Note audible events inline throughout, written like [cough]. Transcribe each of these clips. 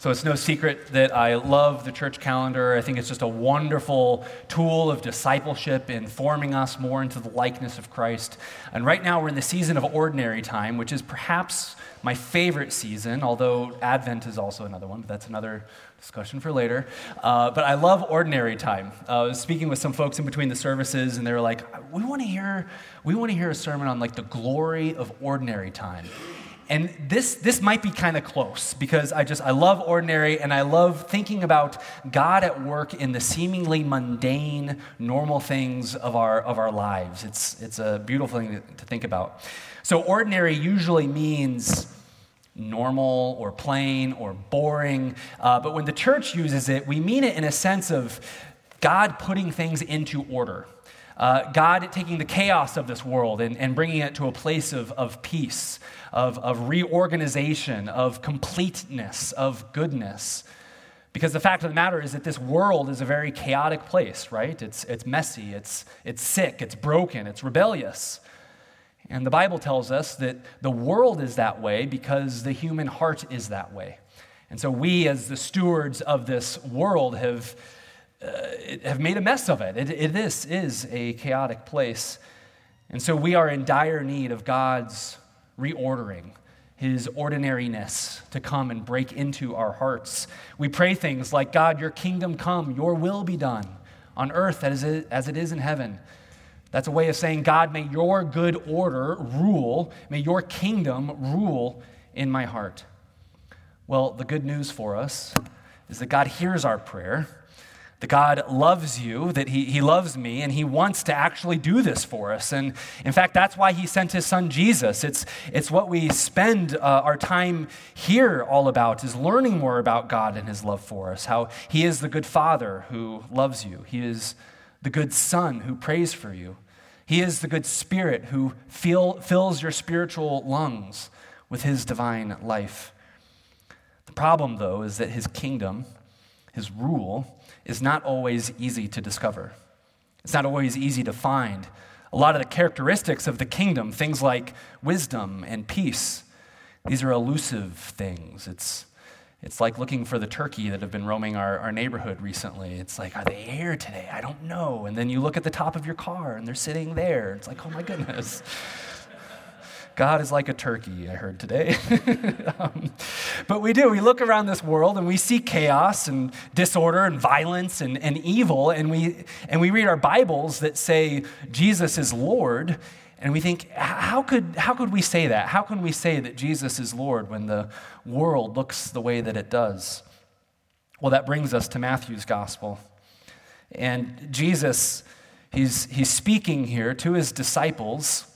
So it's no secret that I love the church calendar. I think it's just a wonderful tool of discipleship in forming us more into the likeness of Christ. And right now we're in the season of ordinary time, which is perhaps my favorite season, although Advent is also another one, but that's another discussion for later. Uh, but I love ordinary time. Uh, I was speaking with some folks in between the services, and they were like, "We want to hear, we want to hear a sermon on like the glory of ordinary time." And this, this might be kind of close because I just, I love ordinary and I love thinking about God at work in the seemingly mundane, normal things of our, of our lives. It's, it's a beautiful thing to think about. So, ordinary usually means normal or plain or boring. Uh, but when the church uses it, we mean it in a sense of God putting things into order. Uh, God taking the chaos of this world and, and bringing it to a place of, of peace, of, of reorganization, of completeness, of goodness. Because the fact of the matter is that this world is a very chaotic place, right? It's, it's messy, it's, it's sick, it's broken, it's rebellious. And the Bible tells us that the world is that way because the human heart is that way. And so we, as the stewards of this world, have, Uh, have made a mess of it. It, it. This is a chaotic place. And so we are in dire need of God's reordering, His ordinariness to come and break into our hearts. We pray things like, God, your kingdom come, your will be done on earth as it is in heaven. That's a way of saying, God, may your good order rule, may your kingdom rule in my heart. Well, the good news for us is that God hears our prayer, that God loves you, that he, he loves me, and He wants to actually do this for us. And in fact, that's why He sent His Son Jesus. It's, it's what we spend uh, our time here all about, is learning more about God and His love for us, how He is the good Father who loves you. He is the good Son who prays for you. He is the good Spirit who feel, fills your spiritual lungs with His divine life. The problem, though, is that His kingdom, His rule, is not always easy to discover. It's not always easy to find. A lot of the characteristics of the kingdom, things like wisdom and peace, these are elusive things. It's it's like looking for the turkey that have been roaming our, our neighborhood recently. It's like, are they here today? I don't know. And then you look at the top of your car and they're sitting there. It's like, oh my goodness. God is like a turkey, I heard today. [laughs] um, but we do. We look around this world and we see chaos and disorder and violence and, and evil, and we, and we read our Bibles that say Jesus is Lord, and we think, how could, how could we say that? How can we say that Jesus is Lord when the world looks the way that it does? Well, that brings us to Matthew's gospel. And Jesus, he's, he's speaking here to his disciples.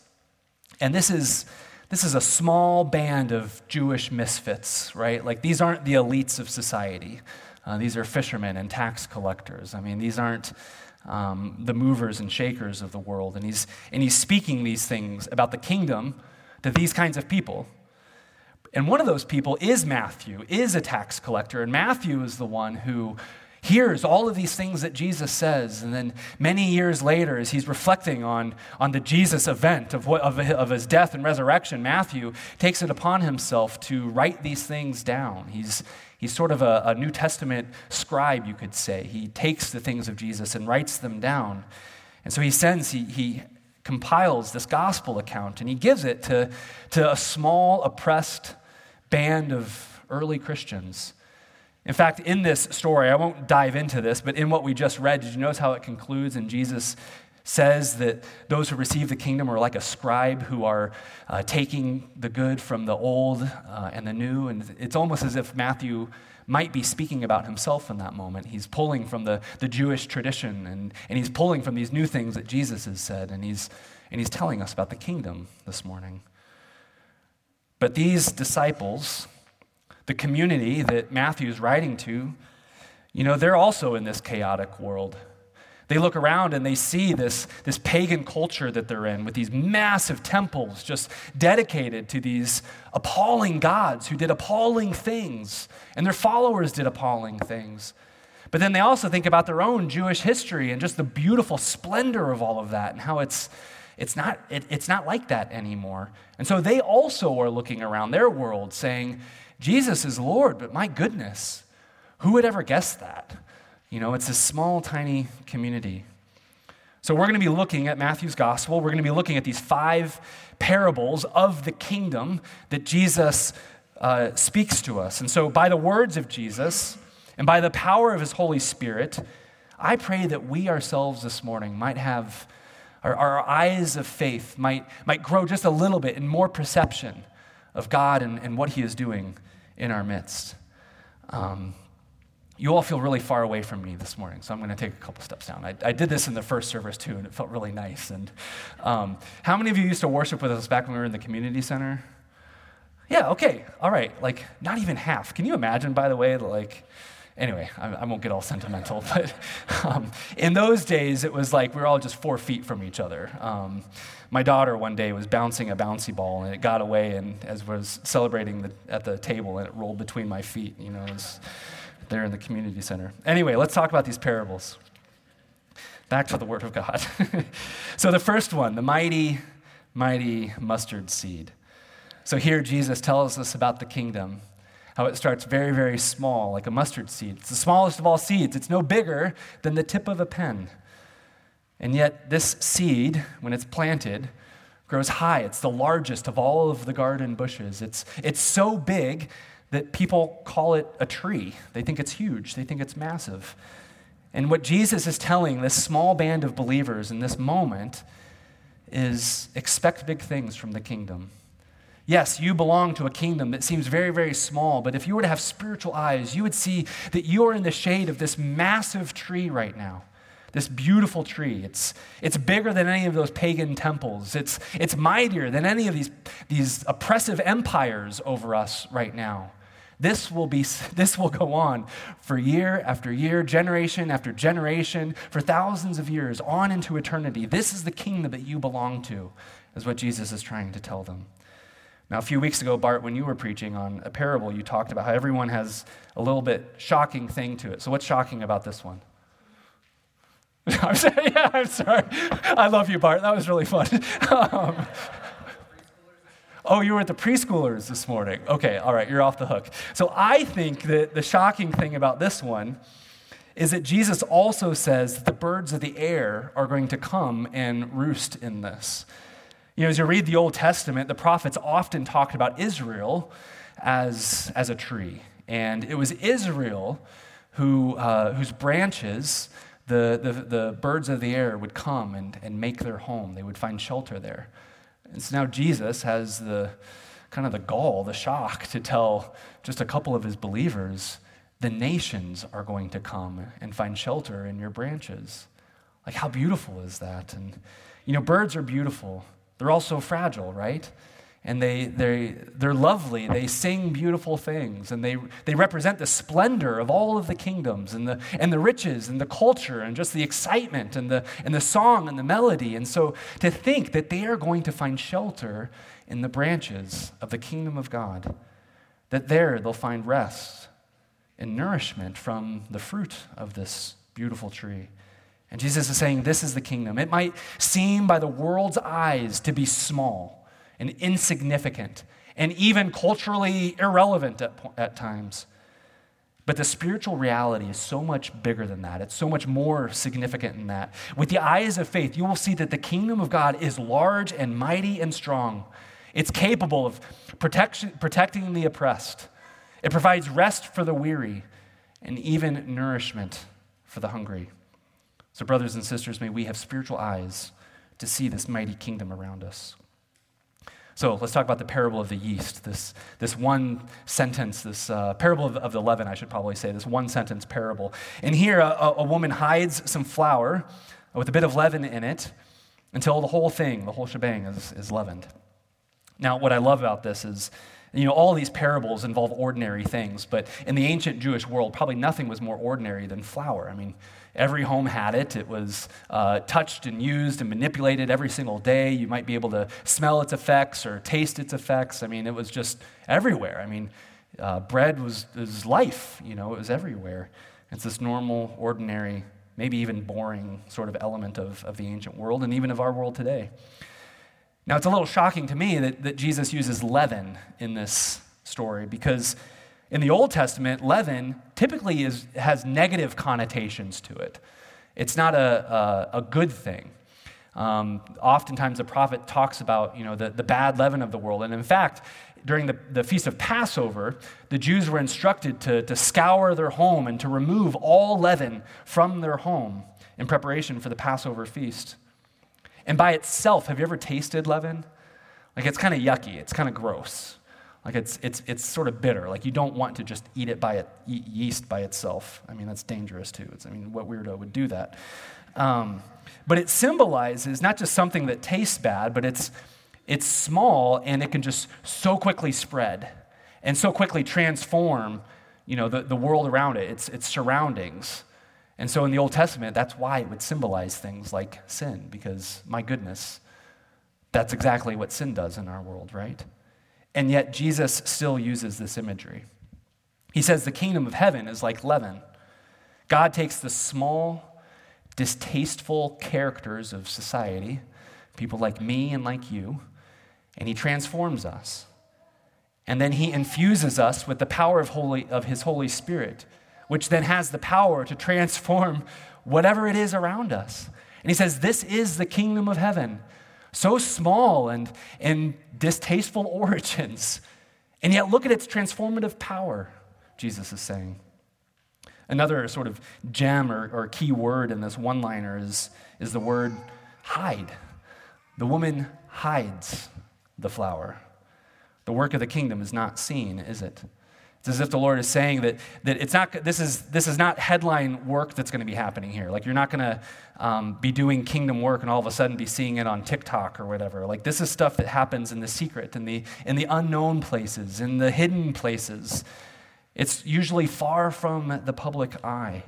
And this is, this is a small band of Jewish misfits, right? Like these aren't the elites of society. Uh, these are fishermen and tax collectors. I mean, these aren't um, the movers and shakers of the world. And he's, and he's speaking these things about the kingdom to these kinds of people. And one of those people is Matthew, is a tax collector. And Matthew is the one who hears all of these things that Jesus says. And then many years later, as he's reflecting on, on the Jesus event of, what, of, of his death and resurrection, Matthew takes it upon himself to write these things down. He's, He's sort of a, a New Testament scribe, you could say. He takes the things of Jesus and writes them down. And so he sends, he, he compiles this gospel account and he gives it to, to a small, oppressed band of early Christians. In fact, in this story, I won't dive into this, but in what we just read, did you notice how it concludes? And Jesus says that those who receive the kingdom are like a scribe who are uh, taking the good from the old uh, and the new. And it's almost as if Matthew might be speaking about himself in that moment. He's pulling from the, the Jewish tradition and, and he's pulling from these new things that Jesus has said. And he's, and he's telling us about the kingdom this morning. But these disciples, the community that Matthew is writing to, you know, they're also in this chaotic world. They look around and they see this, this pagan culture that they're in with these massive temples just dedicated to these appalling gods who did appalling things, and their followers did appalling things. But then they also think about their own Jewish history and just the beautiful splendor of all of that and how it's, it's, not, it, it's not like that anymore. And so they also are looking around their world saying, Jesus is Lord, but my goodness, who would ever guess that? You know, it's a small, tiny community. So, we're going to be looking at Matthew's gospel. We're going to be looking at these five parables of the kingdom that Jesus uh, speaks to us. And so, by the words of Jesus and by the power of his Holy Spirit, I pray that we ourselves this morning might have our, our eyes of faith, might, might grow just a little bit in more perception of God and, and what he is doing in our midst. Um, you all feel really far away from me this morning, so I'm going to take a couple steps down. I, I did this in the first service too, and it felt really nice. And um, how many of you used to worship with us back when we were in the community center? Yeah, okay, all right. Like, not even half. Can you imagine, by the way, like, anyway, I, I, won't get all sentimental, [laughs] but um, in those days, it was like we were all just four feet from each other. Um, my daughter one day was bouncing a bouncy ball, and it got away, and as was celebrating the, at the table, and it rolled between my feet. You know, it was, there in the community center. Anyway, let's talk about these parables. Back to the Word of God. [laughs] so, the first one, the mighty, mighty mustard seed. So, here Jesus tells us about the kingdom, how it starts very, very small, like a mustard seed. It's the smallest of all seeds, it's no bigger than the tip of a pen. And yet, this seed, when it's planted, grows high. It's the largest of all of the garden bushes. It's, it's so big that people call it a tree. They think it's huge, they think it's massive. And what Jesus is telling this small band of believers in this moment is expect big things from the kingdom. Yes, you belong to a kingdom that seems very, very small, but if you were to have spiritual eyes, you would see that you are in the shade of this massive tree right now. This beautiful tree. It's, it's bigger than any of those pagan temples. It's, it's mightier than any of these, these oppressive empires over us right now. This will, be, [laughs] this will go on for year after year, generation after generation, for thousands of years, on into eternity. This is the kingdom that you belong to, is what Jesus is trying to tell them. Now, a few weeks ago, Bart, when you were preaching on a parable, you talked about how everyone has a little bit shocking thing to it. So, what's shocking about this one? [laughs] I'm sorry, yeah, I'm sorry. I love you, Bart. That was really fun. [laughs] Um, Oh, you were at the preschoolers this morning. Okay, all right, you're off the hook. So I think that the shocking thing about this one is that Jesus also says that the birds of the air are going to come and roost in this. You know, as you read the Old Testament, the prophets often talked about Israel as, as a tree. And it was Israel who, uh, whose branches the, the, the birds of the air would come and, and make their home. They would find shelter there. And so now Jesus has the kind of the gall, the shock to tell just a couple of his believers the nations are going to come and find shelter in your branches. Like, how beautiful is that? And, you know, birds are beautiful. They're also fragile, right? And they, they, they're lovely. They sing beautiful things, and they, they represent the splendor of all of the kingdoms and the, and the riches and the culture and just the excitement and the, and the song and the melody. And so to think that they are going to find shelter in the branches of the kingdom of God, that there they'll find rest and nourishment from the fruit of this beautiful tree. And Jesus is saying, This is the kingdom. It might seem by the world's eyes to be small and insignificant and even culturally irrelevant at, at times. But the spiritual reality is so much bigger than that. It's so much more significant than that. With the eyes of faith, you will see that the kingdom of God is large and mighty and strong. It's capable of protection, protecting the oppressed. It provides rest for the weary and even nourishment for the hungry. So, brothers and sisters, may we have spiritual eyes to see this mighty kingdom around us. So let's talk about the parable of the yeast, this, this one sentence, this uh, parable of, of, the leaven, I should probably say, this one sentence parable. And here, a, a woman hides some flour with a bit of leaven in it until the whole thing, the whole shebang, is, is leavened. Now, what I love about this is, you know, all these parables involve ordinary things, but in the ancient Jewish world, probably nothing was more ordinary than flour. I mean, Every home had it. It was uh, touched and used and manipulated every single day. You might be able to smell its effects or taste its effects. I mean, it was just everywhere. I mean, uh, bread was, was life, you know, it was everywhere. It's this normal, ordinary, maybe even boring sort of element of, of the ancient world and even of our world today. Now, it's a little shocking to me that, that Jesus uses leaven in this story because in the Old Testament, leaven typically is, has negative connotations to it. It's not a, a, a good thing. Um, oftentimes, the prophet talks about you know, the, the bad leaven of the world. And in fact, during the, the Feast of Passover, the Jews were instructed to, to scour their home and to remove all leaven from their home in preparation for the Passover feast. And by itself, have you ever tasted leaven? Like it's kind of yucky, it's kind of gross. Like it's, it's, it's sort of bitter. Like you don't want to just eat it by it, eat yeast by itself. I mean, that's dangerous too. It's, I mean, what weirdo would do that? Um, but it symbolizes not just something that tastes bad, but it's, it's small and it can just so quickly spread and so quickly transform you know, the, the world around it, its, its surroundings. And so in the Old Testament, that's why it would symbolize things like sin, because my goodness, that's exactly what sin does in our world, right? And yet Jesus still uses this imagery. He says the kingdom of heaven is like leaven. God takes the small, distasteful characters of society, people like me and like you, and he transforms us. And then he infuses us with the power of, holy, of his Holy Spirit which then has the power to transform whatever it is around us. And he says, This is the kingdom of heaven. So small and, and distasteful [laughs] origins. And yet, look at its transformative power, Jesus is saying. Another sort of gem or, or key word in this one liner is, is the word hide. The woman hides the flour. The work of the kingdom is not seen, is it? It's as if the Lord is saying that, that it's not, this, is, this is not headline work that's going to be happening here. Like, you're not going to um, be doing kingdom work and all of a sudden be seeing it on TikTok or whatever. Like, this is stuff that happens in the secret, in the, in the unknown places, in the hidden places. It's usually far from the public eye.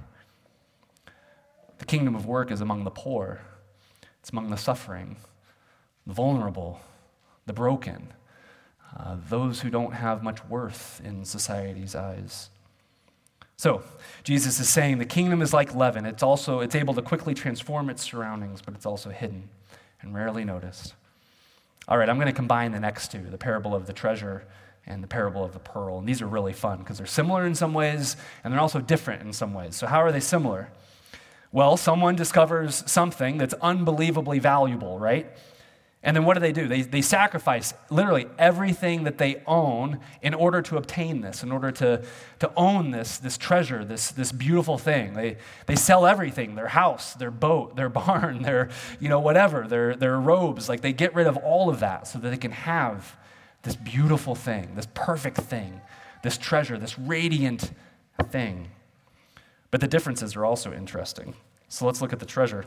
The kingdom of work is among the poor, it's among the suffering, the vulnerable, the broken uh, those who don't have much worth in society's eyes. So, Jesus is saying the kingdom is like leaven. It's also it's able to quickly transform its surroundings, but it's also hidden and rarely noticed. All right, I'm going to combine the next two, the parable of the treasure and the parable of the pearl. And these are really fun because they're similar in some ways and they're also different in some ways. So, how are they similar? Well, someone discovers something that's unbelievably valuable, right? And then what do they do? They, they sacrifice literally everything that they own in order to obtain this, in order to, to own this, this treasure, this, this beautiful thing. They, they sell everything their house, their boat, their [laughs] barn, their, you know, whatever, their, their robes. Like they get rid of all of that so that they can have this beautiful thing, this perfect thing, this treasure, this radiant thing. But the differences are also interesting. So let's look at the treasure.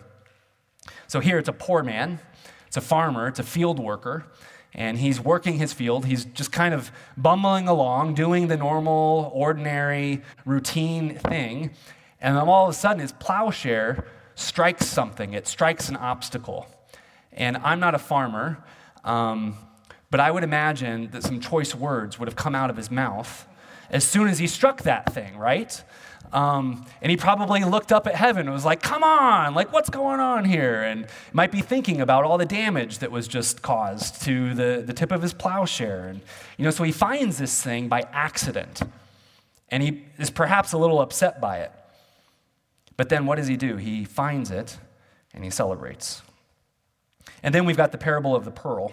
So here it's a poor man it's a farmer, it's a field worker, and he's working his field. He's just kind of bumbling along, doing the normal, ordinary, routine thing. And then all of a sudden, his plowshare strikes something, it strikes an obstacle. And I'm not a farmer, um, but I would imagine that some choice words would have come out of his mouth as soon as he struck that thing, right? Um, and he probably looked up at heaven and was like, come on, like, what's going on here? And might be thinking about all the damage that was just caused to the, the tip of his plowshare. And, you know, so he finds this thing by accident. And he is perhaps a little upset by it. But then what does he do? He finds it and he celebrates. And then we've got the parable of the pearl.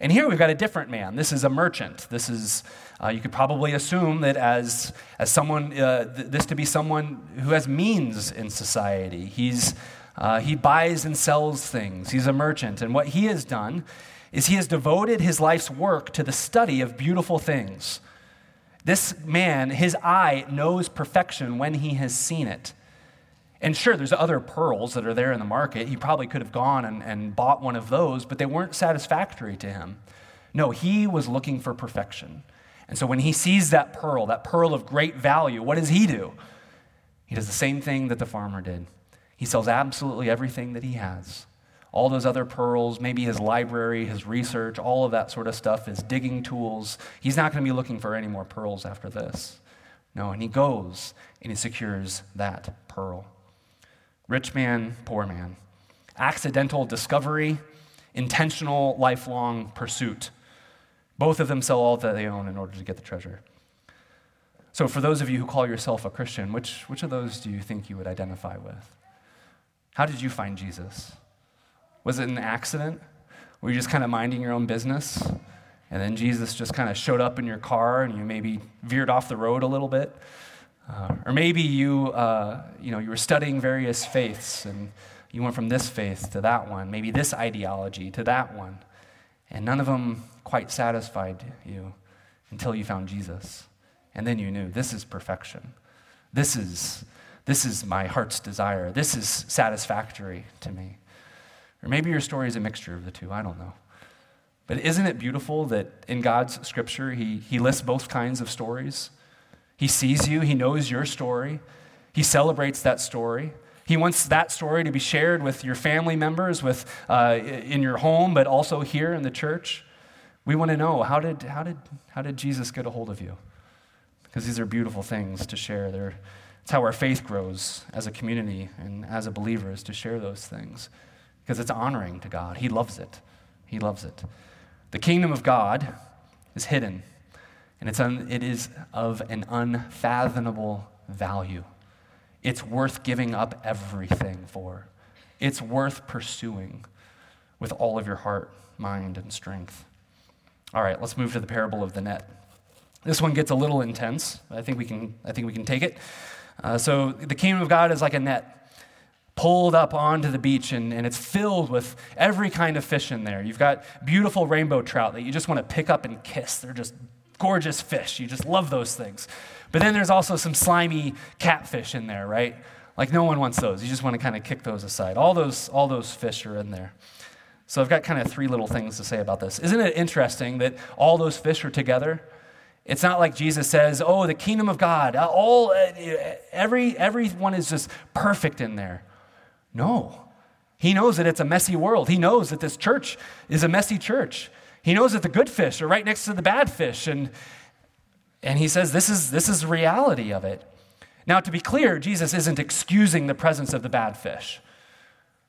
And here we've got a different man. This is a merchant. This is, uh, you could probably assume that as, as someone, uh, th- this to be someone who has means in society. He's, uh, he buys and sells things. He's a merchant. And what he has done is he has devoted his life's work to the study of beautiful things. This man, his eye knows perfection when he has seen it. And sure, there's other pearls that are there in the market. He probably could have gone and, and bought one of those, but they weren't satisfactory to him. No, he was looking for perfection. And so when he sees that pearl, that pearl of great value, what does he do? He does the same thing that the farmer did. He sells absolutely everything that he has. All those other pearls, maybe his library, his research, all of that sort of stuff, his digging tools. He's not going to be looking for any more pearls after this. No, and he goes and he secures that pearl rich man, poor man, accidental discovery, intentional lifelong pursuit, Both of them sell all that they own in order to get the treasure. So, for those of you who call yourself a Christian, which, which of those do you think you would identify with? How did you find Jesus? Was it an accident? Were you just kind of minding your own business? And then Jesus just kind of showed up in your car and you maybe veered off the road a little bit? Uh, or maybe you, uh, you, know, you were studying various faiths and you went from this faith to that one, maybe this ideology to that one, and none of them quite satisfied you until you found Jesus. And then you knew this is perfection. This is, this is my heart's desire. This is satisfactory to me. Or maybe your story is a mixture of the two. I don't know. But isn't it beautiful that in God's scripture, He, he lists both kinds of stories? He sees you, He knows your story, He celebrates that story. He wants that story to be shared with your family members, with, uh, in your home, but also here in the church. We want to know how did, how, did, how did Jesus get a hold of you? Because these are beautiful things to share. They're, it's how our faith grows as a community and as a believer is to share those things because it's honoring to God. He loves it. He loves it. The kingdom of God is hidden, and it's un, it is of an unfathomable value. It's worth giving up everything for. It's worth pursuing with all of your heart, mind, and strength. All right, let's move to the parable of the net. This one gets a little intense. I think we can, I think we can take it. Uh, so, the kingdom of God is like a net pulled up onto the beach, and, and it's filled with every kind of fish in there. You've got beautiful rainbow trout that you just want to pick up and kiss. They're just gorgeous fish. You just love those things. But then there's also some slimy catfish in there, right? Like no one wants those. You just want to kind of kick those aside. All those, all those fish are in there. So I've got kind of three little things to say about this. Isn't it interesting that all those fish are together? It's not like Jesus says, "Oh, the kingdom of God, uh, all uh, every everyone is just perfect in there." No. He knows that it's a messy world. He knows that this church is a messy church. He knows that the good fish are right next to the bad fish. And, and he says this is, this is reality of it. Now, to be clear, Jesus isn't excusing the presence of the bad fish.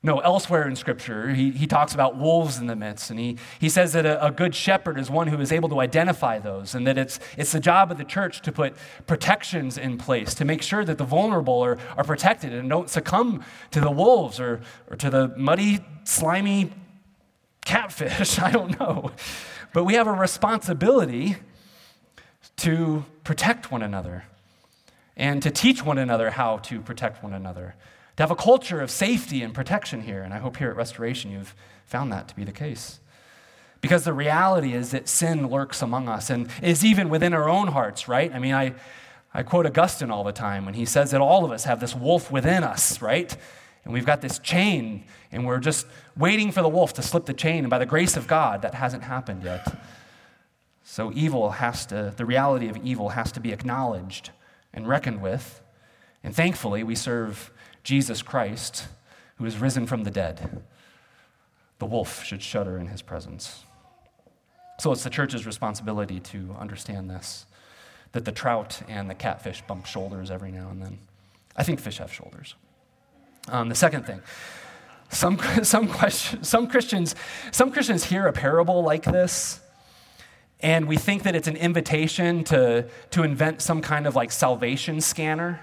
No, elsewhere in Scripture, he, he talks about wolves in the midst, and he, he says that a, a, good shepherd is one who is able to identify those, and that it's, it's the job of the church to put protections in place to make sure that the vulnerable are, are protected and don't succumb to the wolves or, or to the muddy, slimy catfish. [laughs] I don't know. But we have a responsibility to protect one another and to teach one another how to protect one another to have a culture of safety and protection here. And I hope here at Restoration you've found that to be the case. Because the reality is that sin lurks among us and is even within our own hearts, right? I mean, I, I quote Augustine all the time when he says that all of us have this wolf within us, right? And we've got this chain, and we're just waiting for the wolf to slip the chain. And by the grace of God, that hasn't happened yet. So evil has to, the reality of evil has to be acknowledged and reckoned with. And thankfully, we serve Jesus Christ, who is risen from the dead. The wolf should shudder in his presence. So it's the church's responsibility to understand this that the trout and the catfish bump shoulders every now and then. I think fish have shoulders. Um, the second thing, some, [laughs] some, question, some, Christians, some Christians hear a parable like this, and we think that it's an invitation to, to invent some kind of like salvation scanner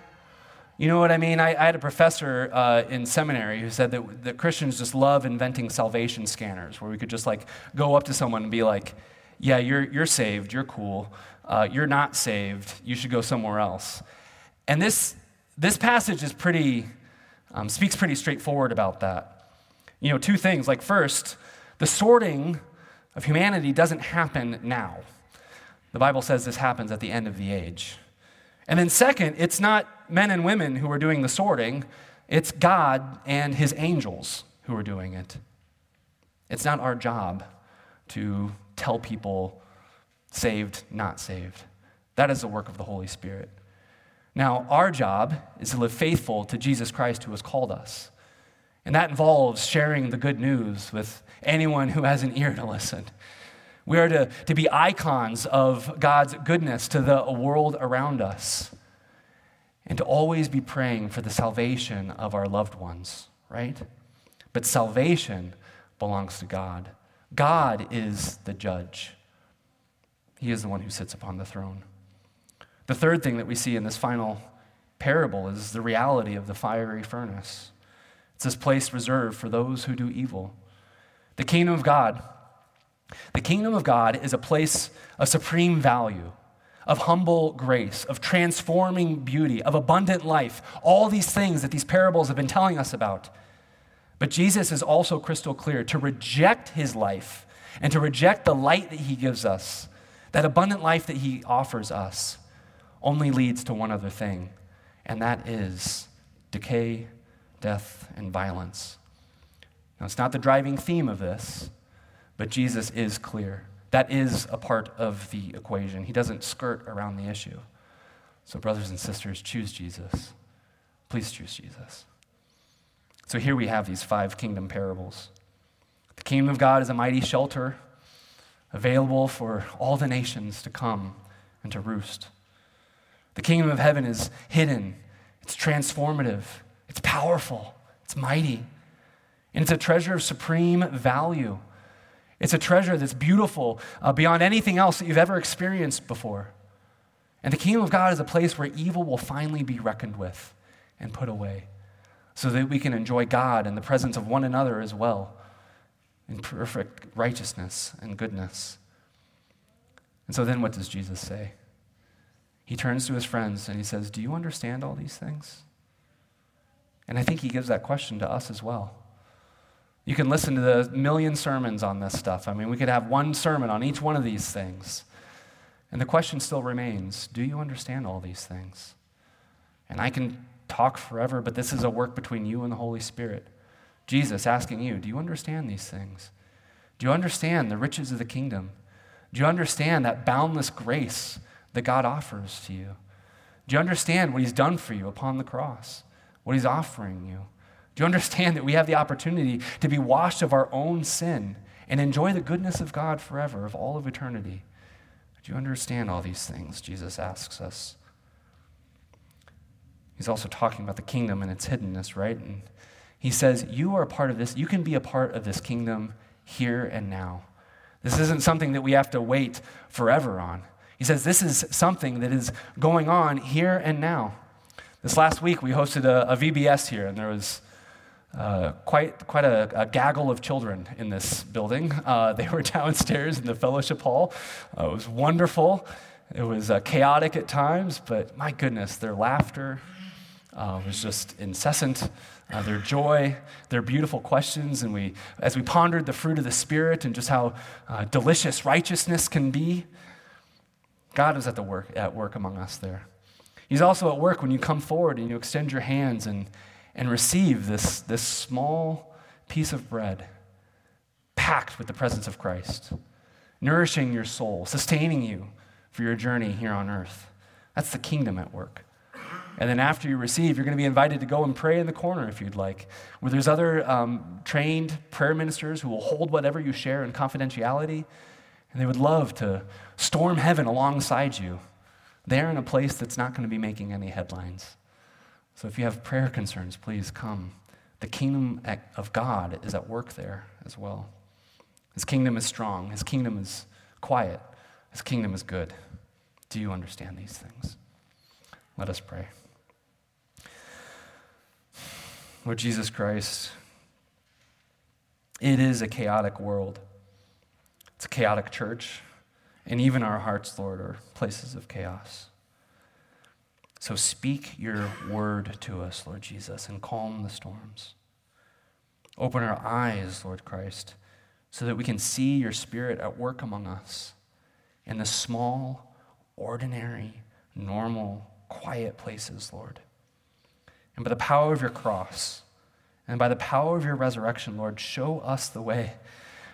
you know what I mean? I, I had a professor uh, in seminary who said that, that Christians just love inventing salvation scanners, where we could just like go up to someone and be like, "Yeah, you're you're saved. You're cool. Uh, you're not saved. You should go somewhere else." And this this passage is pretty um, speaks pretty straightforward about that. You know, two things. Like first, the sorting of humanity doesn't happen now. The Bible says this happens at the end of the age. And then, second, it's not men and women who are doing the sorting, it's God and his angels who are doing it. It's not our job to tell people saved, not saved. That is the work of the Holy Spirit. Now, our job is to live faithful to Jesus Christ who has called us. And that involves sharing the good news with anyone who has an ear to listen. We are to, to be icons of God's goodness to the world around us and to always be praying for the salvation of our loved ones, right? But salvation belongs to God. God is the judge. He is the one who sits upon the throne. The third thing that we see in this final parable is the reality of the fiery furnace. It's this place reserved for those who do evil. The kingdom of God. The kingdom of God is a place of supreme value, of humble grace, of transforming beauty, of abundant life, all these things that these parables have been telling us about. But Jesus is also crystal clear to reject his life and to reject the light that he gives us, that abundant life that he offers us, only leads to one other thing, and that is decay, death, and violence. Now, it's not the driving theme of this, but Jesus is clear. That is a part of the equation. He doesn't skirt around the issue. So, brothers and sisters, choose Jesus. Please choose Jesus. So here we have these five kingdom parables. The kingdom of God is a mighty shelter available for all the nations to come and to roost. The kingdom of heaven is hidden, it's transformative, it's powerful, it's mighty, and it's a treasure of supreme value. It's a treasure that's beautiful uh, beyond anything else that you've ever experienced before. And the kingdom of God is a place where evil will finally be reckoned with and put away so that we can enjoy God and the presence of one another as well in perfect righteousness and goodness. And so then what does Jesus say? He turns to his friends and he says, Do you understand all these things? And I think he gives that question to us as well. You can listen to the million sermons on this stuff. I mean, we could have one sermon on each one of these things. And the question still remains do you understand all these things? And I can talk forever, but this is a work between you and the Holy Spirit. Jesus asking you, do you understand these things? Do you understand the riches of the kingdom? Do you understand that boundless grace that God offers to you? Do you understand what He's done for you upon the cross? What He's offering you? Do you understand that we have the opportunity to be washed of our own sin and enjoy the goodness of God forever, of all of eternity? Do you understand all these things? Jesus asks us. He's also talking about the kingdom and its hiddenness, right? And he says, You are a part of this. You can be a part of this kingdom here and now. This isn't something that we have to wait forever on. He says, This is something that is going on here and now. This last week, we hosted a, a VBS here, and there was uh, quite, quite a, a, gaggle of children in this building. Uh, [laughs] they were downstairs in the fellowship hall. Uh, it was wonderful. It was uh, chaotic at times, but my goodness, their laughter, uh, was just incessant. Uh, their joy, their beautiful questions, and we, as we pondered the fruit of the Spirit and just how delicious righteousness can be, God is at the work at work among us there. He's also at work when you come forward and you extend your hands and, and receive this, this small piece of bread packed with the presence of Christ, nourishing your soul, sustaining you for your journey here on earth. That's the kingdom at work. And then after you receive, you're going to be invited to go and pray in the corner if you'd like, where there's other um, trained prayer ministers who will hold whatever you share in confidentiality. And they would love to storm heaven alongside you. They're in a place that's not going to be making any headlines. So if you have prayer concerns, please come. The kingdom of God is at work there as well. His kingdom is strong, His kingdom is quiet, His kingdom is good. Do you understand these things? Let us pray. Lord Jesus Christ, it is a chaotic world. It's a chaotic church. And even our hearts, Lord, are places of chaos. So speak your word to us, Lord Jesus, and calm the storms. Open our eyes, Lord Christ, so that we can see your spirit at work among us in the small, ordinary, normal, quiet places, Lord. And by the power of your cross and by the power of your resurrection, Lord, show us the way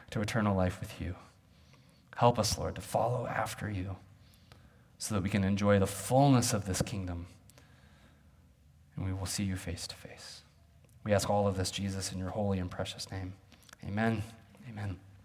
to eternal life with you. Help us, Lord, to follow after you so that we can enjoy the fullness of this kingdom and we will see you face to face. We ask all of this, Jesus, in your holy and precious name. Amen. Amen.